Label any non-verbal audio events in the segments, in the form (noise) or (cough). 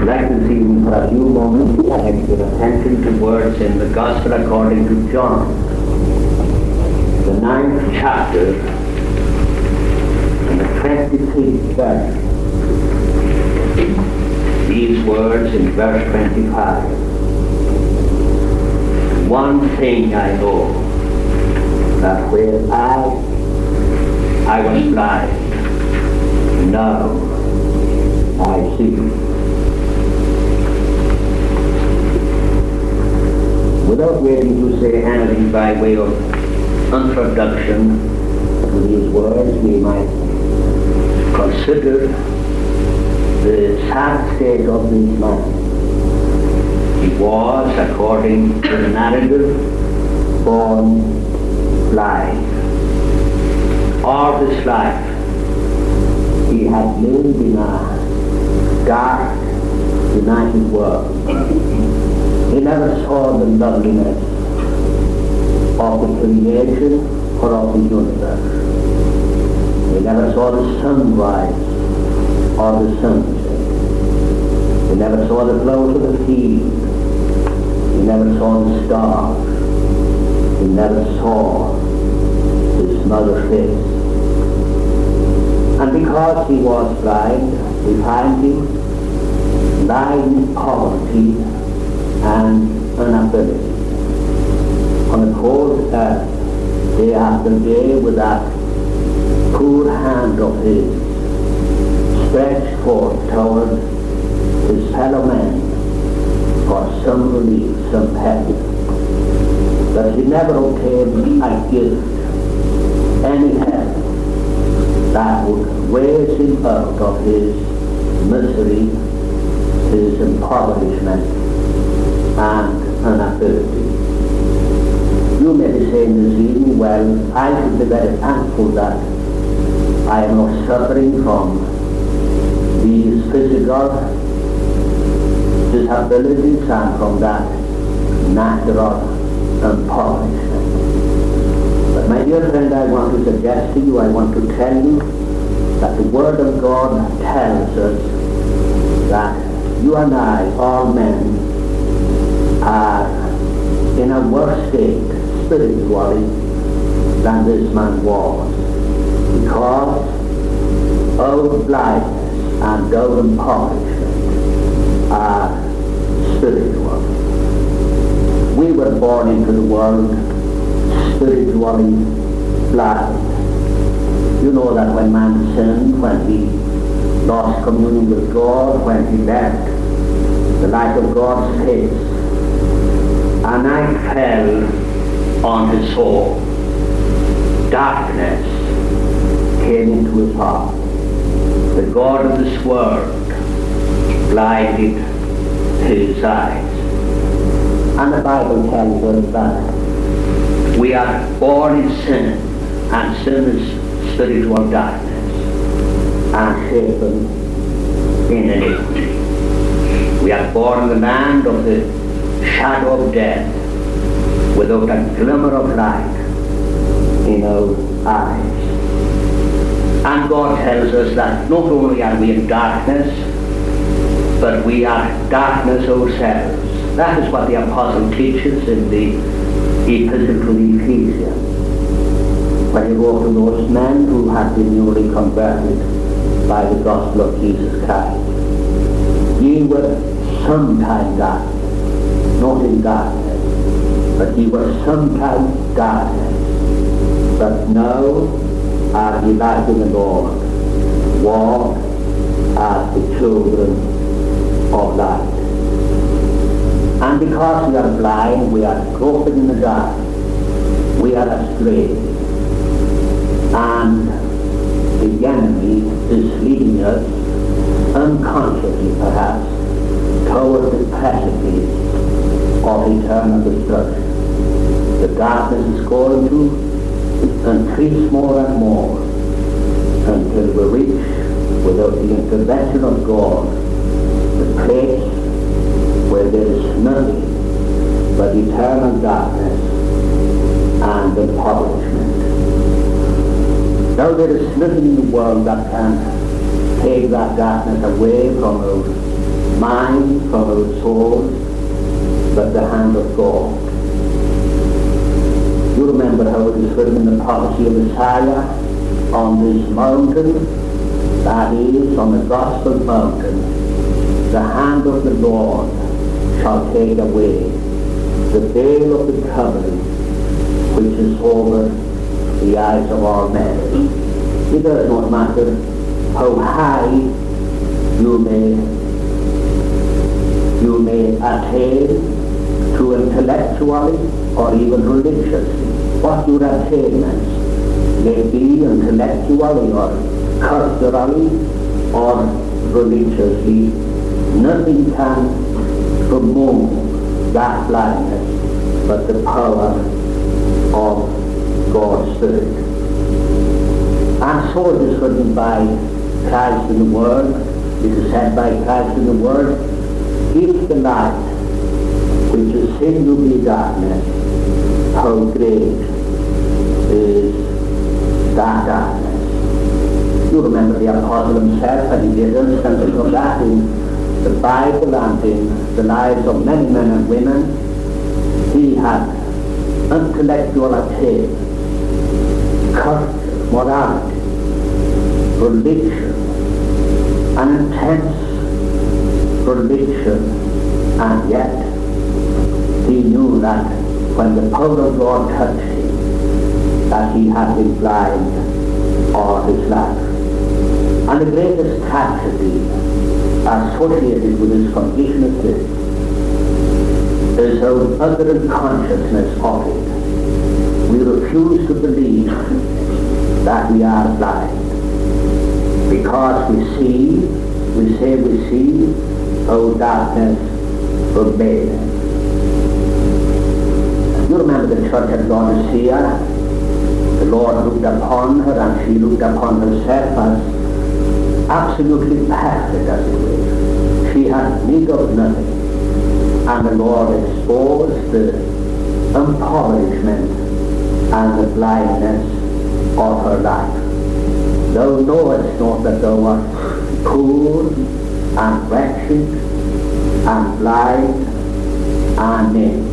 would like to see for a few moments direct your attention to words in the Gospel according to John, the ninth chapter, and the 26th verse. These words in verse 25. One thing I know, that where I, I was blind, now I see. Without waiting to say anything by way of introduction to these words, we might consider the sad state of this man. He was, according to the narrative, born blind. All his life he had lived in a dark, united world. He never saw the loveliness of the creation or of the universe. He never saw the sunrise or the sunset. He never saw the flowers of the field. He never saw the stars. He never saw his mother's face. And because he was blind, we find him lying in poverty and inability. On a cold earth, day after day, with that poor hand of his stretched forth toward his fellow men for some relief, some help. But he never obtained a gift, any help that would raise him out of his misery, his impoverishment, and an You may be saying this evening, well, I should be very thankful that I am not suffering from these physical disabilities and from that natural impoverishment. But my dear friend, I want to suggest to you, I want to tell you that the Word of God tells us that you and I, all men, are in a worse state spiritually than this man was because of blindness and of impoverishment are uh, spiritual. We were born into the world spiritually blind. You know that when man sinned, when he lost communion with God, when he left the light of God's face, a I fell on his soul. Darkness came into his heart. The God of this world blinded his eyes. And the Bible tells us that we are born in sin, and sin is spiritual darkness, and Satan in iniquity. We are born in the land of the shadow of death without a glimmer of light in our eyes. And God tells us that not only are we in darkness, but we are darkness ourselves. That is what the apostle teaches in the epistle to the Ephesians. When he wrote to those men who had been newly converted by the gospel of Jesus Christ. Ye were sometime darkness not in darkness, but he was sometimes darkness. But now are ye light in the Lord. Walk as the children of light. And because we are blind, we are groping in the dark. We are astray. And the enemy is leading us, unconsciously perhaps, toward the precipice of eternal destruction. The darkness is going to increase more and more until we reach, without the intervention of God, the place where there is nothing but eternal darkness and impoverishment. Now there is nothing in the world that can take that darkness away from our mind from our souls, but the hand of God. You remember how it is written in the prophecy of Isaiah on this mountain, that is, on the gospel mountain, the hand of the Lord shall take away the veil of the covering which is over the eyes of all men. It does not matter how high you may you may attain to intellectually or even religiously. What your attainments may be intellectually or culturally or religiously, nothing can remove that blindness but the power of God's Spirit. And so it is written by Christ in the Word, it is said by Christ in the Word, if the light which is seen to be darkness, how great is that darkness. You remember the apostle himself, and he did instances of that in the Bible and in the lives of many men and women. He had intellectual attainment, culture, morality, religion, an intense religion, and yet he knew that when the power of God touched him, that he had been blind all his life. And the greatest tragedy associated with his condition is this, is our utter consciousness of it. We refuse to believe that we are blind because we see, we say we see, oh darkness prevaileth. Oh, you remember the church at Laodicea? The Lord looked upon her and she looked upon herself as absolutely perfect as it were. She had need of nothing. And the Lord exposed the impoverishment and the blindness of her life. Thou knowest not that thou art poor and wretched and blind and naked.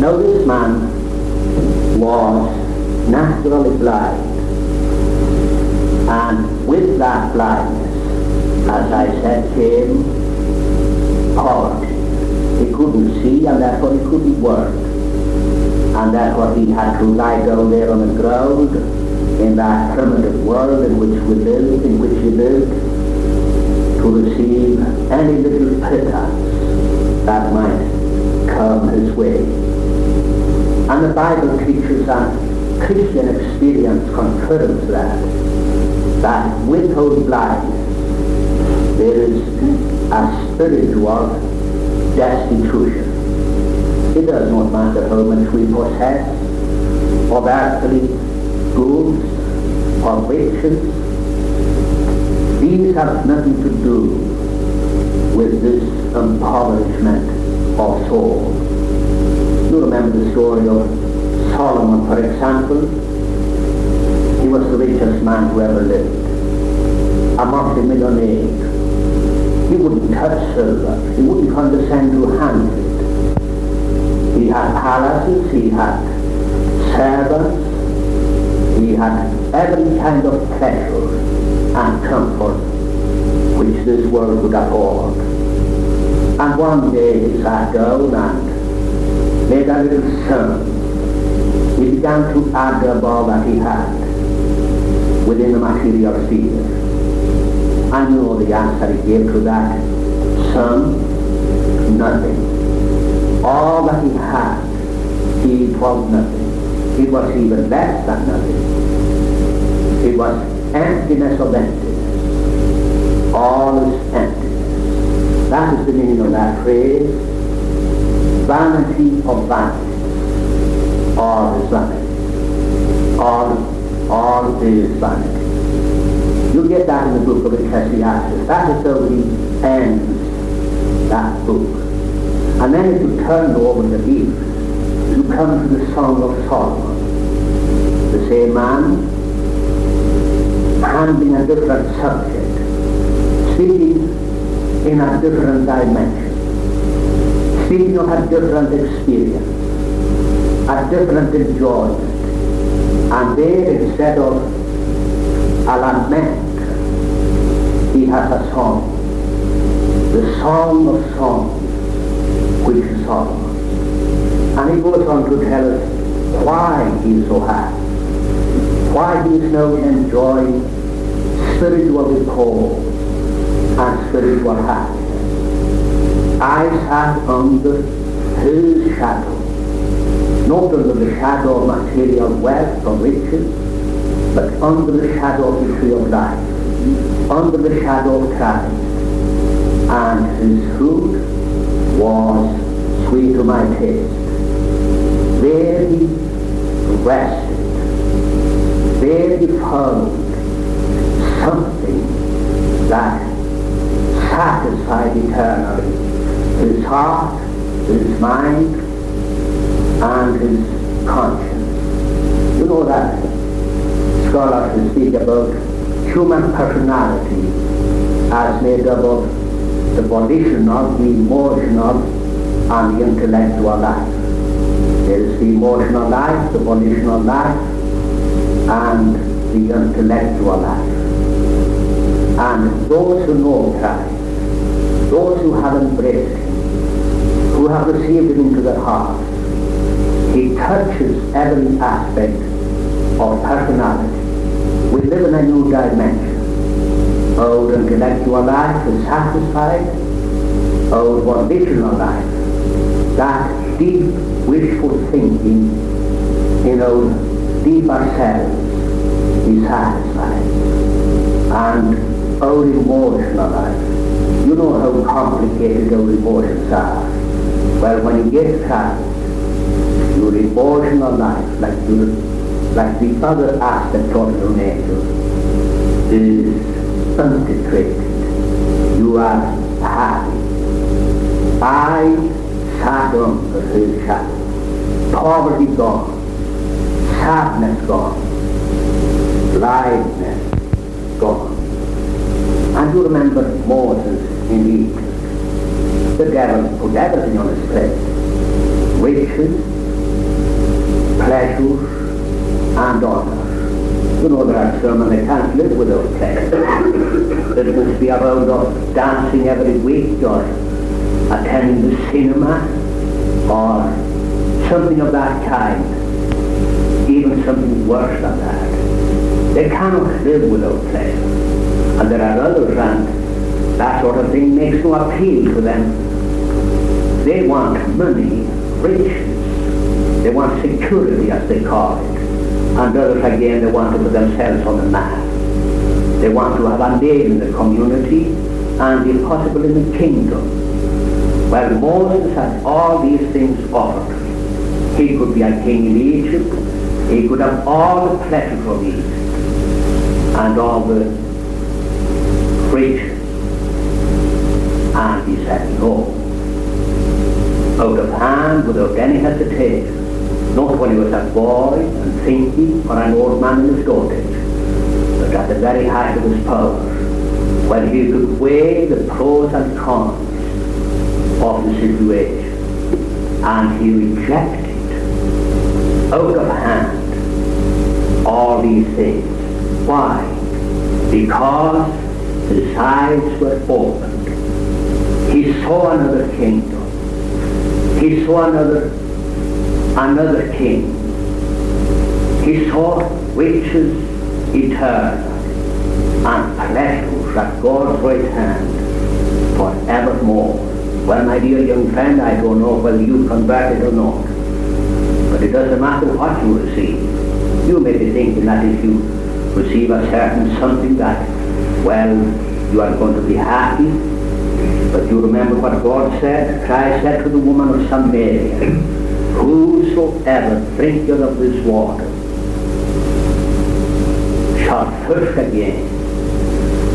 Now this man was naturally blind and with that blindness, as I said, came poverty. He couldn't see and therefore he couldn't work. And therefore he had to lie down there on the ground in that primitive world in which we lived, in which he lived, to receive any little pittance that might come his way. And the Bible teaches that Christian experience confirms that, that without blindness there is a spiritual destitution. It does not matter how much we possess of earthly goods or riches these have nothing to do with this impoverishment of soul. You remember the story of Solomon, for example. He was the richest man who ever lived, a multi-millionaire. He wouldn't touch silver. He wouldn't condescend to handle it. He had palaces, he had servants, he had every kind of pleasure and comfort which this world would afford. And one day he sat down and made a little sum. He began to up all that he had within the material sphere. You know the answer he gave to that sum? Nothing. All that he had, he was nothing. It was even less than nothing. It was emptiness of emptiness. All is emptiness. That is the meaning of that phrase. Vanity of vanity. All is vanity. All, all is vanity. You get that in the book of Ecclesiastes. That is how he ends that book. And then if you turn over the leaves, you come to the Song of Solomon. The same man handling a different subject, speaking in a different dimension, speaking of a different experience, a different enjoyment. And there, instead of a lament, he has a song, the song of songs, which is Solomon. And he goes on to tell us why he is so happy, why he is now enjoying spiritual repose and spiritual happiness. I sat under his shadow, not under the shadow of material wealth or riches, but under the shadow of the tree of life, under the shadow of Christ. And his fruit was sweet to my taste. There he rested. There he something that satisfied eternally his heart, his mind, and his conscience. You know that scholars speak about human personality as made up of the volitional, the emotional, and the intellectual life. There is the emotional life, the volitional life, and the intellectual life. And those who know Christ, those who have embraced Him, who have received Him into their hearts, He touches every aspect of personality. We live in a new dimension. Oh, our intellectual life is satisfied. Our volitional life, that deep wishful thinking in our deeper selves is satisfied. And our emotional life, you know how complicated our emotions are. Well, when you get Christ, your emotional life, like your, like the other aspect of your nature, is concentrated. You are happy. I sat under his shadow. Poverty gone. Sadness gone. Blindness gone. You remember Moses in Egypt. The devil put everything on his plate. Riches, pleasures, and honor. You know there are some and they can't live without pleasure. There must be a round of dancing every week or attending the cinema or something of that kind. Even something worse than that. They cannot live without pleasure. And there are others and that sort of thing makes no appeal to them. They want money, riches. They want security as they call it and others again they want to put themselves on the map. They want to have a name in the community and if possible in the kingdom. Well, Moses had all these things offered. He could be a king in Egypt. He could have all the pleasure of Egypt and all the riches. And he said no. Out of hand, without any hesitation not when he was a boy and thinking or an old man in his dotage, but at the very height of his powers, when he could weigh the pros and cons of the situation, and he rejected out of hand all these things. Why? Because his eyes were opened. He saw another kingdom. He saw another another king. He saw riches eternal and pleasures at God's right hand forevermore. Well, my dear young friend, I don't know whether you converted or not, but it doesn't matter what you receive. You may be thinking that if you receive a certain something that, well, you are going to be happy, but you remember what God said? Christ said to the woman of Samaria, Whosoever drinketh of this water shall thirst again,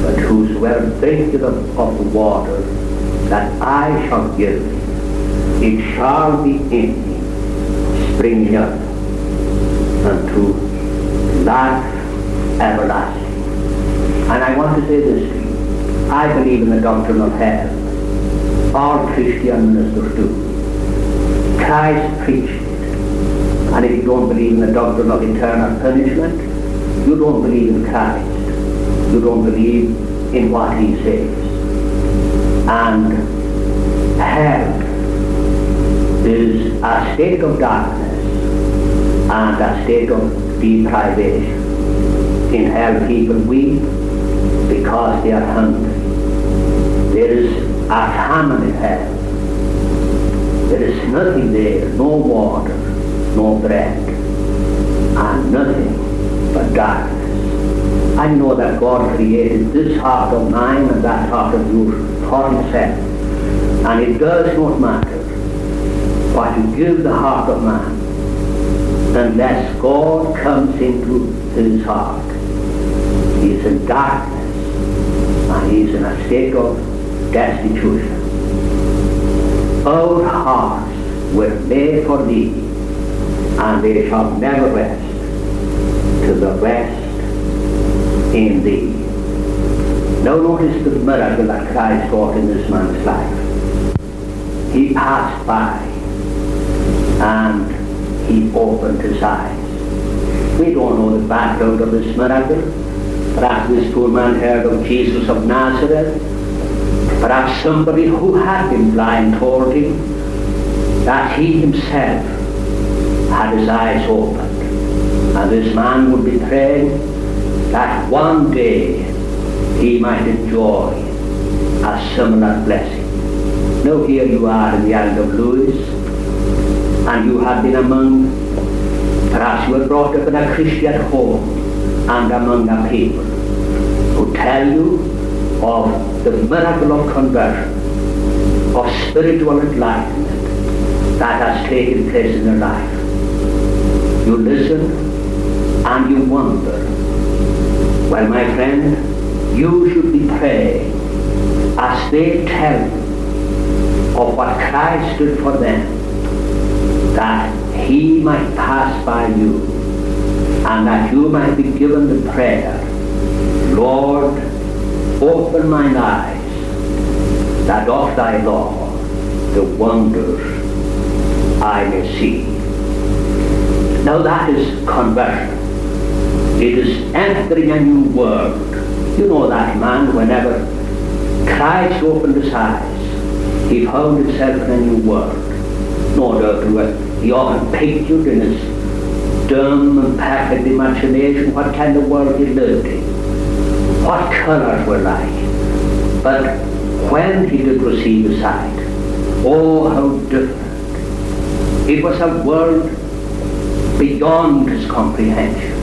but whosoever drinketh of, of the water that I shall give, it shall be in him, springing up unto life everlasting. And I want to say this to you. I believe in the doctrine of hell. All Christian ministers do. Christ preached it. And if you don't believe in the doctrine of eternal punishment, you don't believe in Christ. You don't believe in what he says. And hell is a state of darkness and a state of deprivation. In hell people weep because they are hungry. There is a famine in hell. There is nothing there, no water, no bread, and nothing but darkness. I know that God created this heart of mine and that heart of yours for himself. And it does not matter what you give the heart of man unless God comes into his heart. He is in darkness is in a state of destitution. Our hearts were made for thee and they shall never rest to the rest in thee. Now notice the miracle that Christ wrought in this man's life. He passed by and he opened his eyes. We don't know the background of this miracle. Perhaps this poor man heard of Jesus of Nazareth. Perhaps somebody who had been blind told him that he himself had his eyes opened. And this man would be praying that one day he might enjoy a similar blessing. Now here you are in the island of Lewis, and you have been among, perhaps you were brought up in a Christian home, and among the people who tell you of the miracle of conversion, of spiritual enlightenment that has taken place in their life. You listen and you wonder well, my friend, you should be praying as they tell you of what Christ did for them, that he might pass by you, and that you might be given the prayer, Lord, open mine eyes, that of thy law the wonders I may see. Now that is conversion. It is entering a new world. You know that man, whenever Christ opened his eyes, he found himself in a new world. No doubt. He often pictured in his dumb and perfect imagination what kind of world he lived in, what colours were like. But when he did receive sight, oh, how different. It was a world beyond his comprehension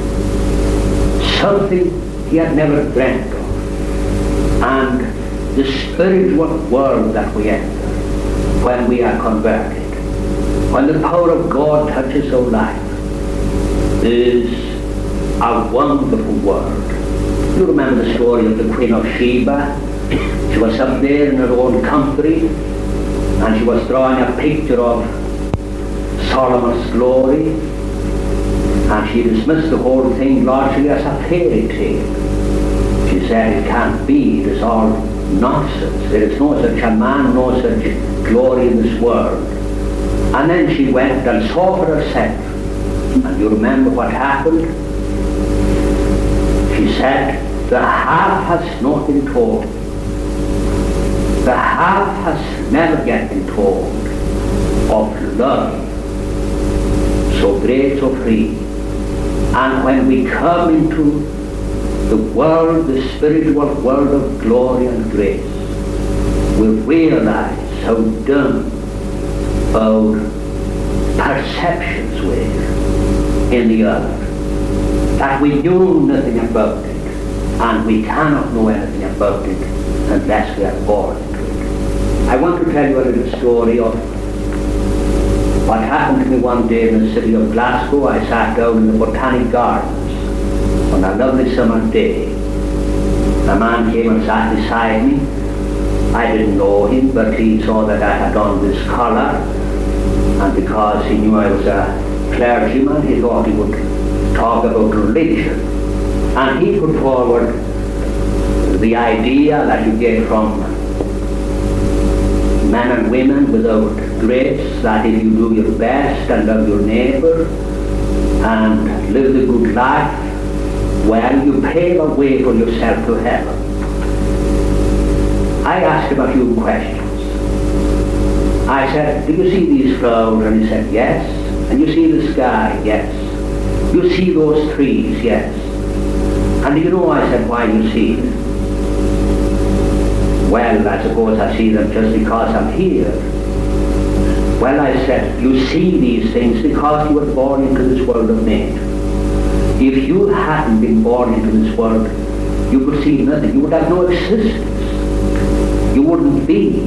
something he had never dreamt of. And the spiritual world that we enter when we are converted, when the power of God touches our life, is a wonderful world. You remember the story of the Queen of Sheba? She was up there in her own country and she was drawing a picture of Solomon's glory and she dismissed the whole thing largely as a fairy tale. She said it can't be, it is all nonsense. There is no such a man, no such glory in this world. And then she went and saw for herself. And you remember what happened? She said, the half has not been told. The half has never yet been told of love so great, so free, and when we come into the world, the spiritual world of glory and grace, we realize how dumb our perceptions were in the earth. That we knew nothing about it, and we cannot know anything about it unless we are born into it. I want to tell you a little story of what happened to me one day in the city of Glasgow, I sat down in the Botanic Gardens on a lovely summer day. A man came and sat beside me. I didn't know him, but he saw that I had on this collar, and because he knew I was a clergyman, he thought he would talk about religion. And he put forward the idea that you get from men and women without grace, that if you do your best and love your neighbour and live the good life, well, you pave a way for yourself to heaven. I asked him a few questions. I said, do you see these flowers? And he said, yes. And you see the sky? Yes. You see those trees? Yes. And you know, I said, why you see them? Well, I suppose I see them just because I'm here. Well, I said, you see these things because you were born into this world of men. If you hadn't been born into this world, you could see nothing. You would have no existence. You wouldn't be.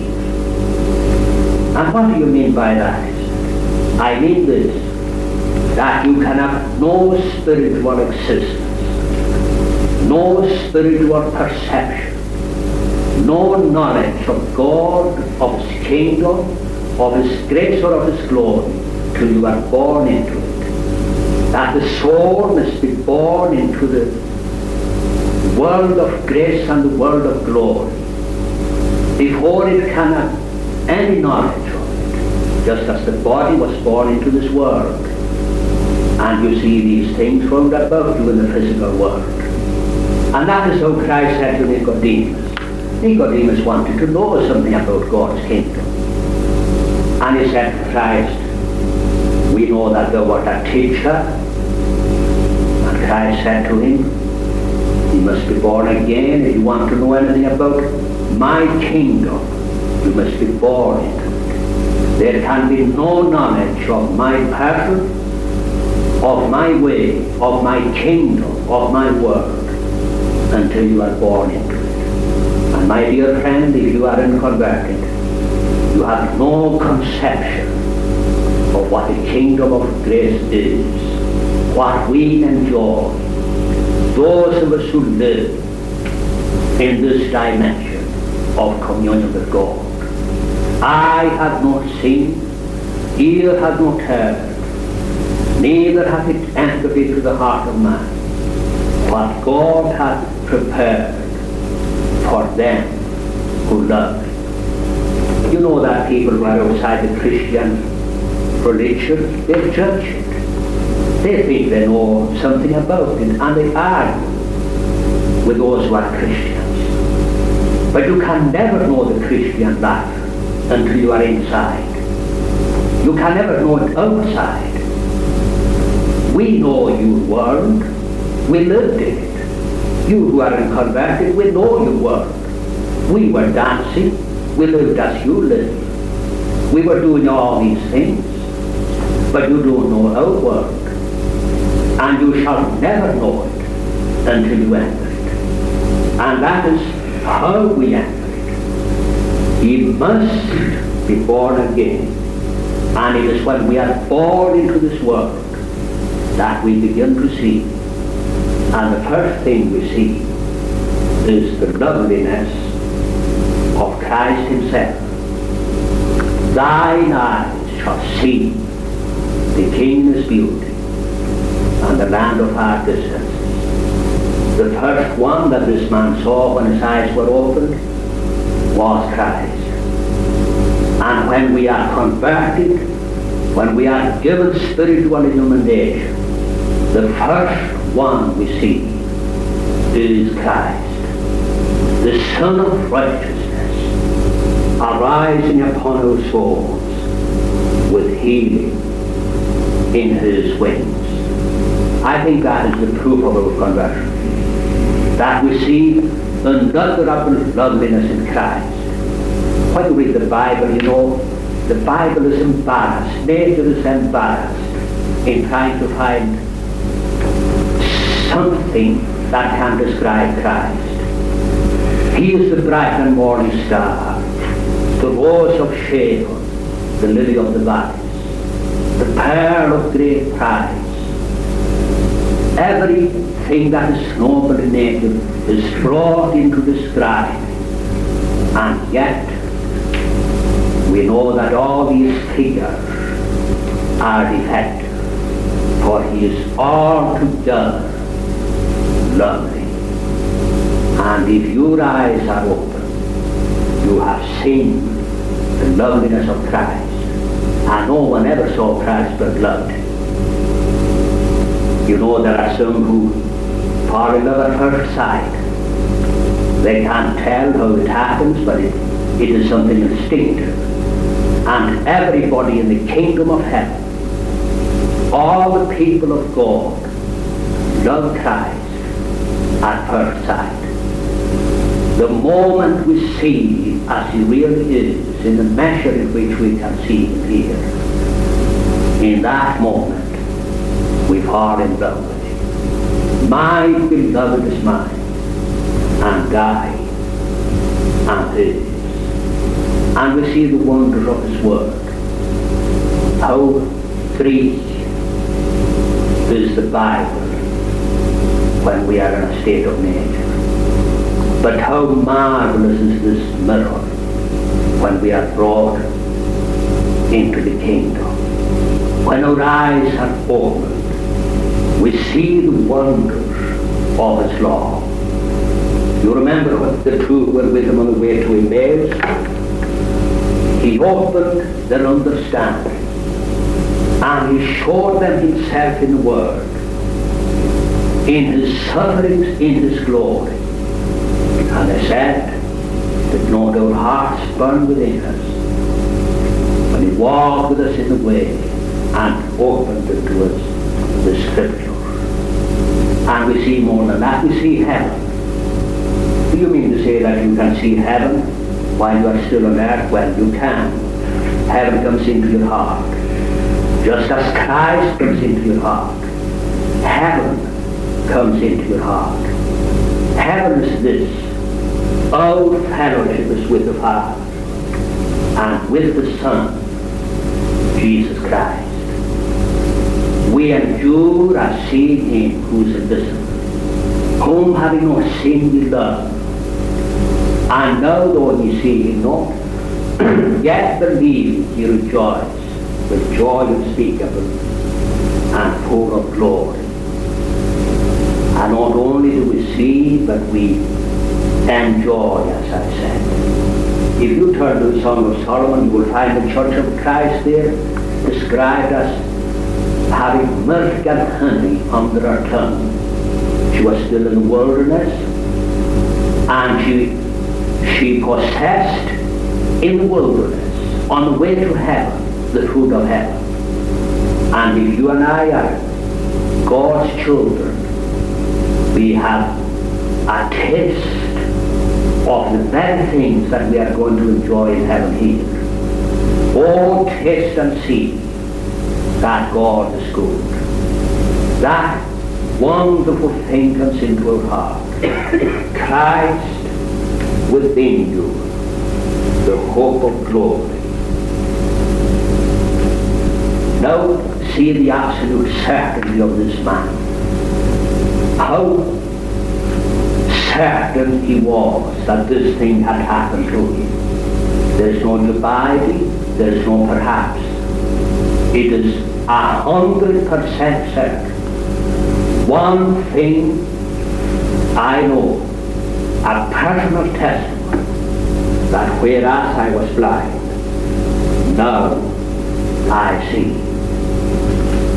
And what do you mean by that? I mean this, that you can have no spiritual existence, no spiritual perception, no knowledge of God, of His kingdom, of His grace or of His glory, till you are born into it. That the soul must be born into the world of grace and the world of glory before it can have any knowledge just as the body was born into this world. And you see these things round about you in the physical world. And that is how Christ said to Nicodemus, Nicodemus wanted to know something about God's kingdom. And he said to Christ, we know that thou art a teacher. And Christ said to him, you must be born again. If you want to know anything about my kingdom, you must be born into. There can be no knowledge of my person, of my way, of my kingdom, of my word, until you are born into it. And my dear friend, if you are unconverted, you have no conception of what the kingdom of grace is, what we enjoy, those of us who live in this dimension of communion with God. I have not seen, ear has not heard, neither hath it entered into the heart of man, what God hath prepared for them who love him. You know that people who are outside the Christian religion, they judge it. They think they know something about it, and they argue with those who are Christians. But you can never know the Christian life until you are inside. You can never know it outside. We know you world. We lived in it. You who are unconverted, we know you world. We were dancing. We lived as you live. We were doing all these things. But you don't know our world. And you shall never know it until you enter it. And that is how we enter. He must be born again. And it is when we are born into this world that we begin to see. And the first thing we see is the loveliness of Christ himself. Thine eyes shall see the king's beauty and the land of our distance. The first one that this man saw when his eyes were opened was Christ. And when we are converted, when we are given spiritual illumination, the first one we see is Christ, the Sun of righteousness, arising upon our souls with healing in his wings. I think that is the proof of our conversion. That we see unutterable loveliness in Christ. When you read the Bible, you know, the Bible is embarrassed, nature is embarrassed in trying to find something that can describe Christ. He is the bright and morning star, the rose of Sharon, the lily of the valleys, the pearl of great price. Everything that is noble in nature is brought into the sky, and yet we know that all these figures are defective, for he is altogether lovely. And if your eyes are open, you have seen the loveliness of Christ. And no one ever saw Christ but loved him. You know there are some who love at first sight. They can't tell how it happens, but it, it is something instinctive. And everybody in the kingdom of heaven, all the people of God, love Christ at first sight. The moment we see as he really is, in the measure in which we can see him here, in that moment fall in love with him. My beloved is mine, and I am his. And we see the wonders of his work. Oh, how free is the Bible when we are in a state of nature. But how marvelous is this mirror when we are brought into the kingdom. When our eyes are opened, we see the wonders of his law. You remember what the two were with him on the way to Emmaus? He opened their understanding and he showed them himself in the Word, in his sufferings, in his glory. And they said that no our hearts burn within us when he walked with us in the way and opened it to us the Scripture. And we see more than that, we see heaven. Do you mean to say that you can see heaven while you are still on earth? Well, you can. Heaven comes into your heart. Just as Christ comes into your heart. Heaven comes into your heart. Heaven is this. Our fellowship is with the Father and with the Son, Jesus Christ. We endure as seeing him who is invisible, whom having not seen we love. And now though ye see him not, (clears throat) yet believe ye rejoice with joy unspeakable and full of glory. And not only do we see, but we enjoy, as I said. If you turn to the Song of Solomon, you will find the Church of Christ there described as having milk and honey under her tongue. She was still in the wilderness, and she, she possessed in the wilderness, on the way to heaven, the fruit of heaven. And if you and I are God's children, we have a taste of the very things that we are going to enjoy in heaven here. Oh, taste and see that God is good. That wonderful thing comes into our heart. Christ within you, the hope of glory. Now see the absolute certainty of this man. How certain he was that this thing had happened to him. There's no dividing, there's no perhaps. It is a hundred percent certain. One thing I know, a personal testimony, that whereas I was blind, now I see.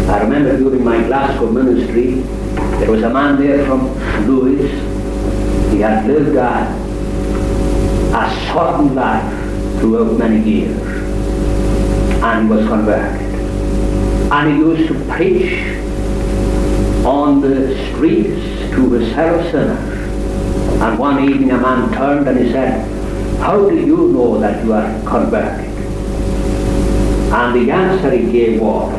I remember during my Glasgow ministry, there was a man there from Lewis. He had lived a, a certain life throughout many years, and was converted. And he used to preach on the streets to fellow sinners. And one evening a man turned and he said, How do you know that you are converted? And the answer he gave was,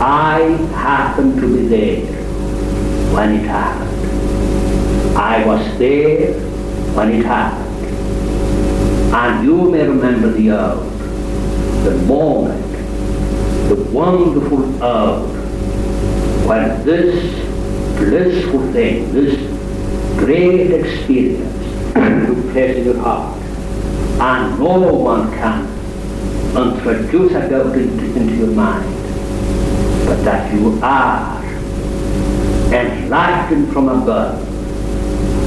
I happened to be there when it happened. I was there when it happened. And you may remember the hour, the moment, the wonderful hour when this blissful thing, this great experience (clears throat) took place in your heart. And no one can introduce a doubt into, your mind, but that you are enlightened from above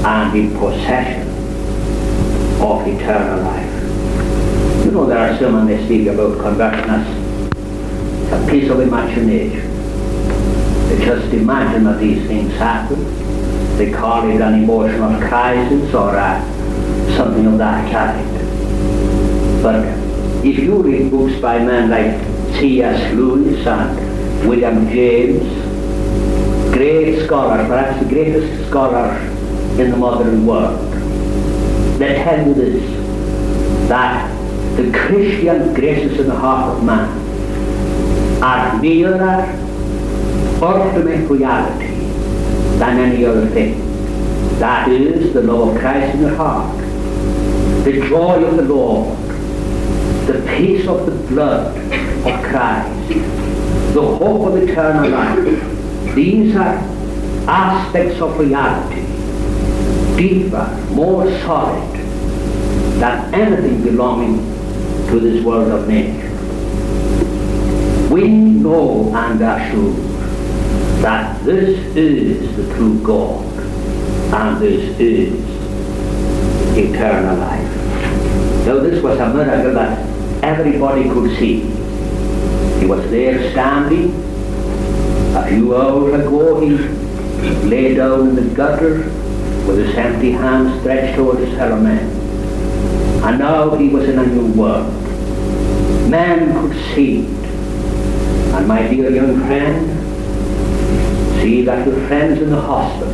and in possession of eternal life. You know there are some when they speak about converting us. Piece of imagination. They just imagine that these things happen. They call it an emotional crisis or something of that kind. But if you read books by men like C.S. Lewis and William James, great scholars, perhaps the greatest scholars in the modern world, they tell you this, that the Christian graces in the heart of man are nearer ultimate reality than any other thing. That is the love of Christ in your heart, the joy of the Lord, the peace of the blood of Christ, the hope of eternal life. These are aspects of reality, deeper, more solid than anything belonging to this world of nature. We know and are sure that this is the true God and this is eternal life. Now this was a miracle that everybody could see. He was there standing. A few hours ago he lay down in the gutter with his empty hands stretched towards his fellow men. And now he was in a new world. Men could see. And my dear young friend, see that your friends in the hospital,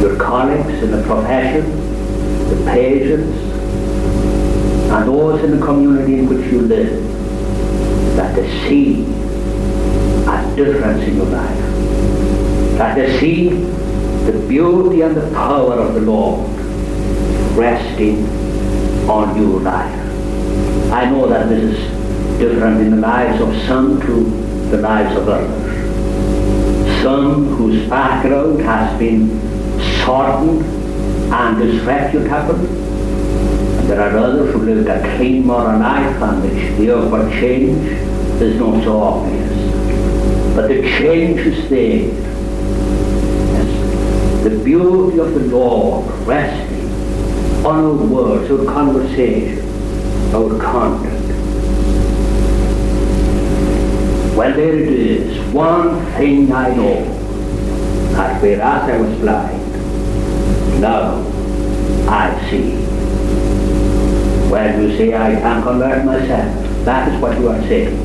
your colleagues in the profession, the patients, and those in the community in which you live that they see a difference in your life. That they see the beauty and the power of the Lord resting on your life. I know that this is different in the lives of some to the lives of others. Some whose background has been shortened and disreputable there are others who lived a clean moral life and which the upward change is not so obvious. But the change is there. Yes. The beauty of the Lord resting on our words, our conversation, our conduct. Well, there it is. One thing I know, I that whereas I was blind, now I see. When you say, I can convert myself, that is what you are saying.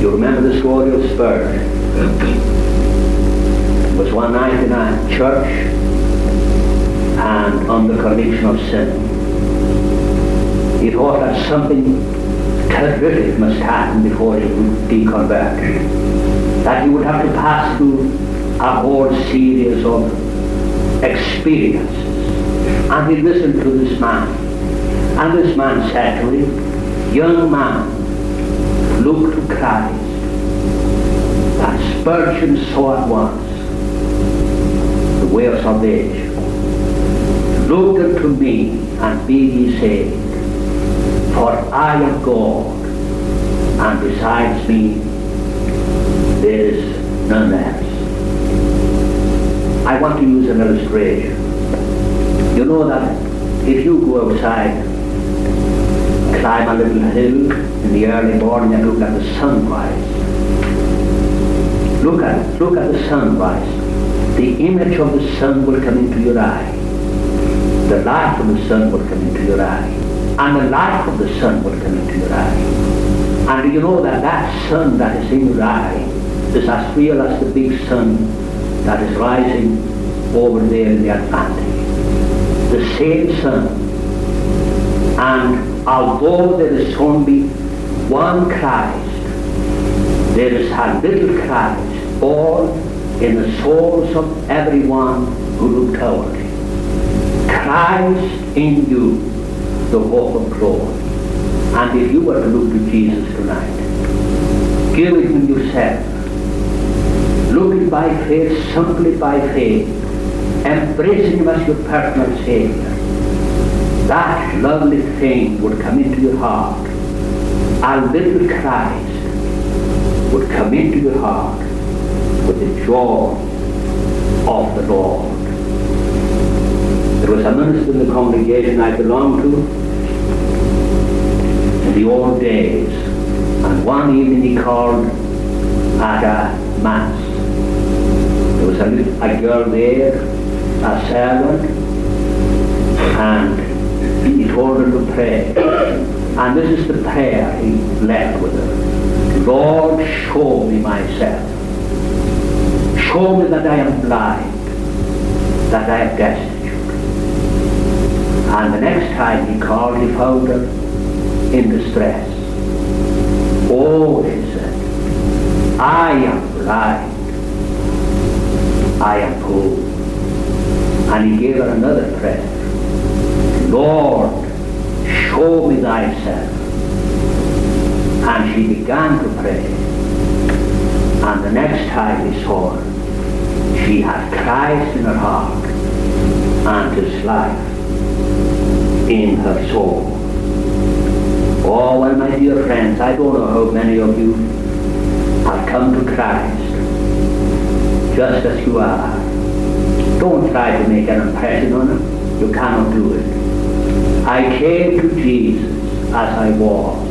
You remember the story of Spurgeon. It was one night in a church and on the conviction of sin. He thought that something terrific must happen before he would be converted. That he would have to pass through a whole series of experiences and he listened to this man. And this man said to him, Young man, look to Christ. That Spurgeon saw at once the way of salvation. Look unto me and be ye saved. For I am God, and besides me there is none else. I want to use an illustration. You know that if you go outside, climb a little hill in the early morning and look at the sunrise, look at it, look at the sunrise. The image of the sun will come into your eye. The light of the sun will come into your eye. And the light of the sun will come into your eye. And you know that that sun that is in your eye is as real as the big sun that is rising over there in the Atlantic the same sun. And although there is only one Christ, there is a little Christ, all in the souls of everyone who look toward him. Christ in you, the hope of glory. And if you were to look to Jesus tonight, give it to yourself. Look it by faith, simply by faith, embracing him as your personal Savior, that lovely thing would come into your heart. A little Christ would come into your heart with the joy of the Lord. There was a minister in the congregation I belonged to the old days, and one evening he called at a mass. There was a, little, a girl there, a servant, and he told her to pray. And this is the prayer he left with her. Lord, show me myself. Show me that I am blind, that I am destitute. And the next time he called, he found her in distress. Oh, she said, I am blind. I am poor. And he gave her another prayer. Lord, show me thyself. And she began to pray. And the next time he saw her, she had Christ in her heart and his life in her soul. Oh, well, my dear friends, I don't know how many of you have come to Christ just as you are. Don't try to make an impression on him. You cannot do it. I came to Jesus as I was,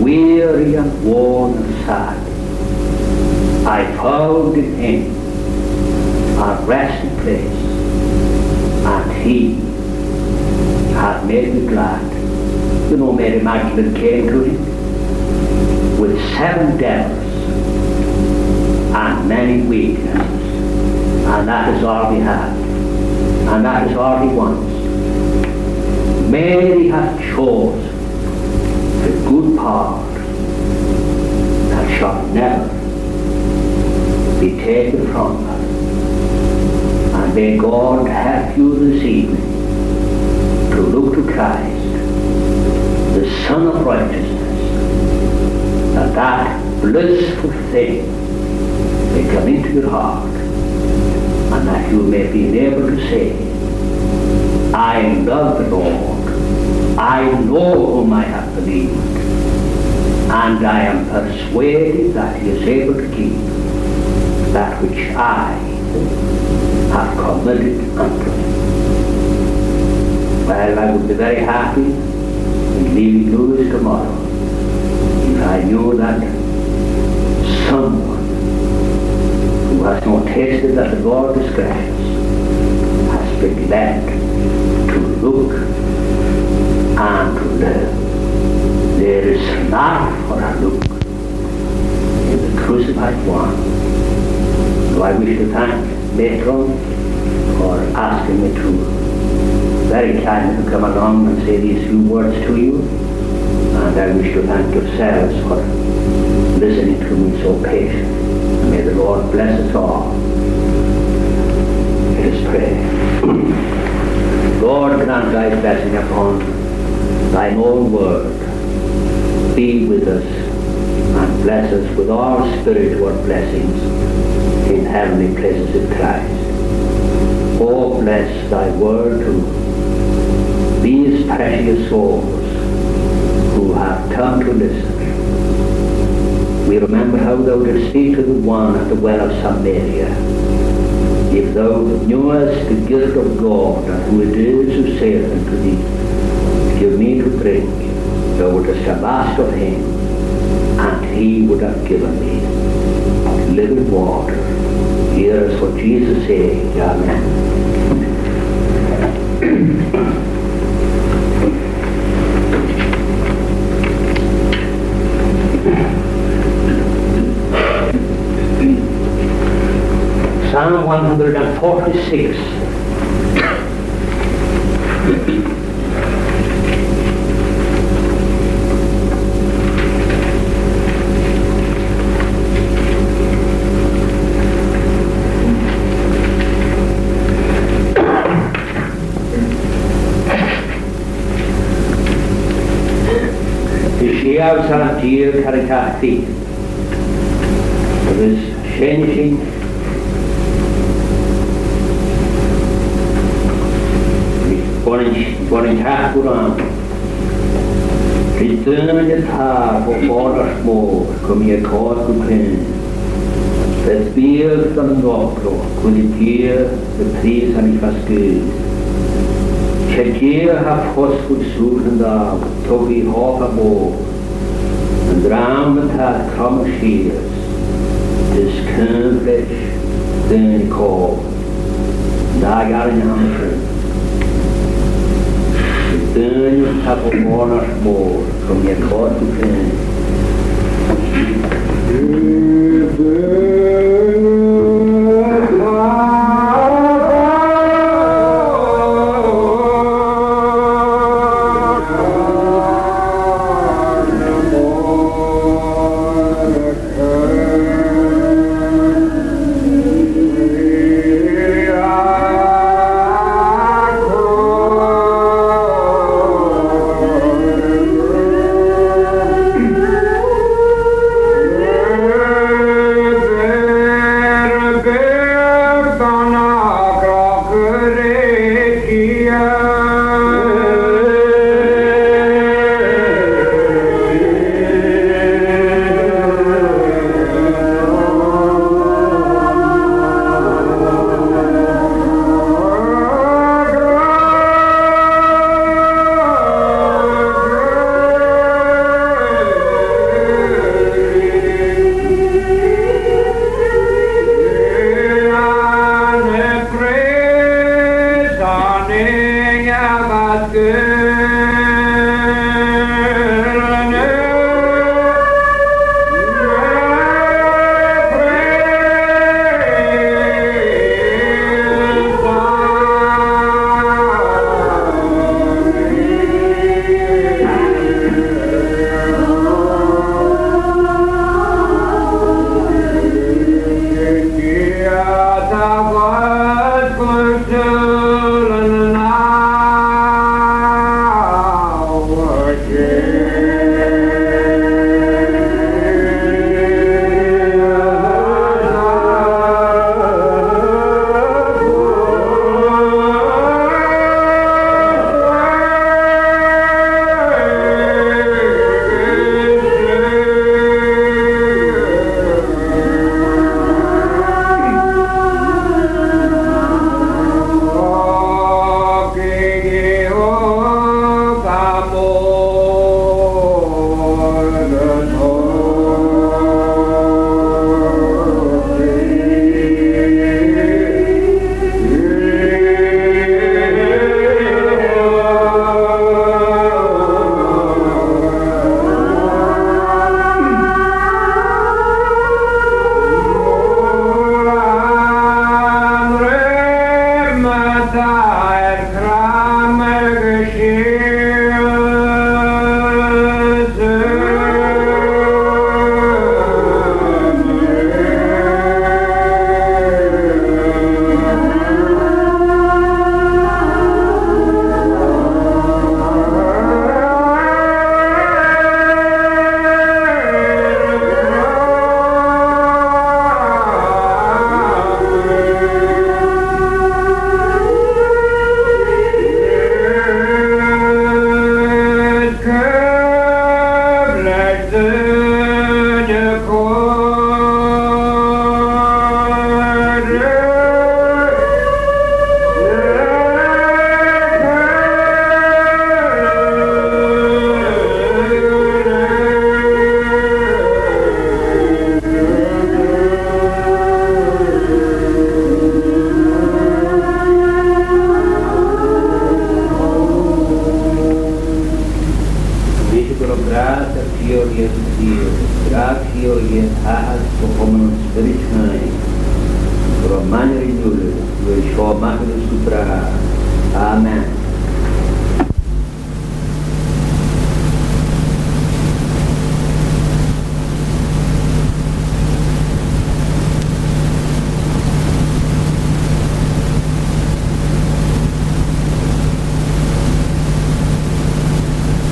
weary and worn and sad. I found in him a resting place, and he had made me glad. You know, Mary Magdalene came to him with seven devils and many weaknesses, and that is all he had, and that is all he wants. Mary has chosen the good part that shall never be taken from her. And may God help you this evening to look to Christ, the Sun of righteousness, that that blissful thing may come into your heart, and that you may be able to say, I love the Lord, I know whom I have believed, and I am persuaded that he is able to keep that which I have committed unto him. Well, I would be very happy in leaving Lewis tomorrow if I knew that someone who has not tasted that the Lord gracious has been led to look and to learn. There is not for a look in the crucified one. So I wish to thank Matron for asking me to very kindly to come along and say these few words to you. And I wish to thank yourselves for listening to me so patiently. May the Lord bless us all. Let us pray. (clears throat) Lord, grant thy blessing upon thine own word. Be with us and bless us with all spiritual blessings in heavenly places in Christ. Oh, bless thy word to these precious souls who have come to listen. We remember how thou didst speak to the one at the well of Samaria. If thou knewest the gift of God and who it is who saith unto thee, Give me to drink, thou wouldst have asked of him, and he would have given me living water. Hear us what Jesus said. Amen. Psalm 146. Isiaw sa'n dir caricati. It is changing Borin Bonitacula. Ritönen tar på fadersmål, kom i kakuklen. Förspelt av en gapblå, konditer, beprisan i faskus. Kjekir har foskud sulhendav, tog i hafabå. En dramet har kramskirs, dess könfläsch, den kov. Dagar i hamsen. เกินทับโมนโบตรงเงียนโคตรทุกเ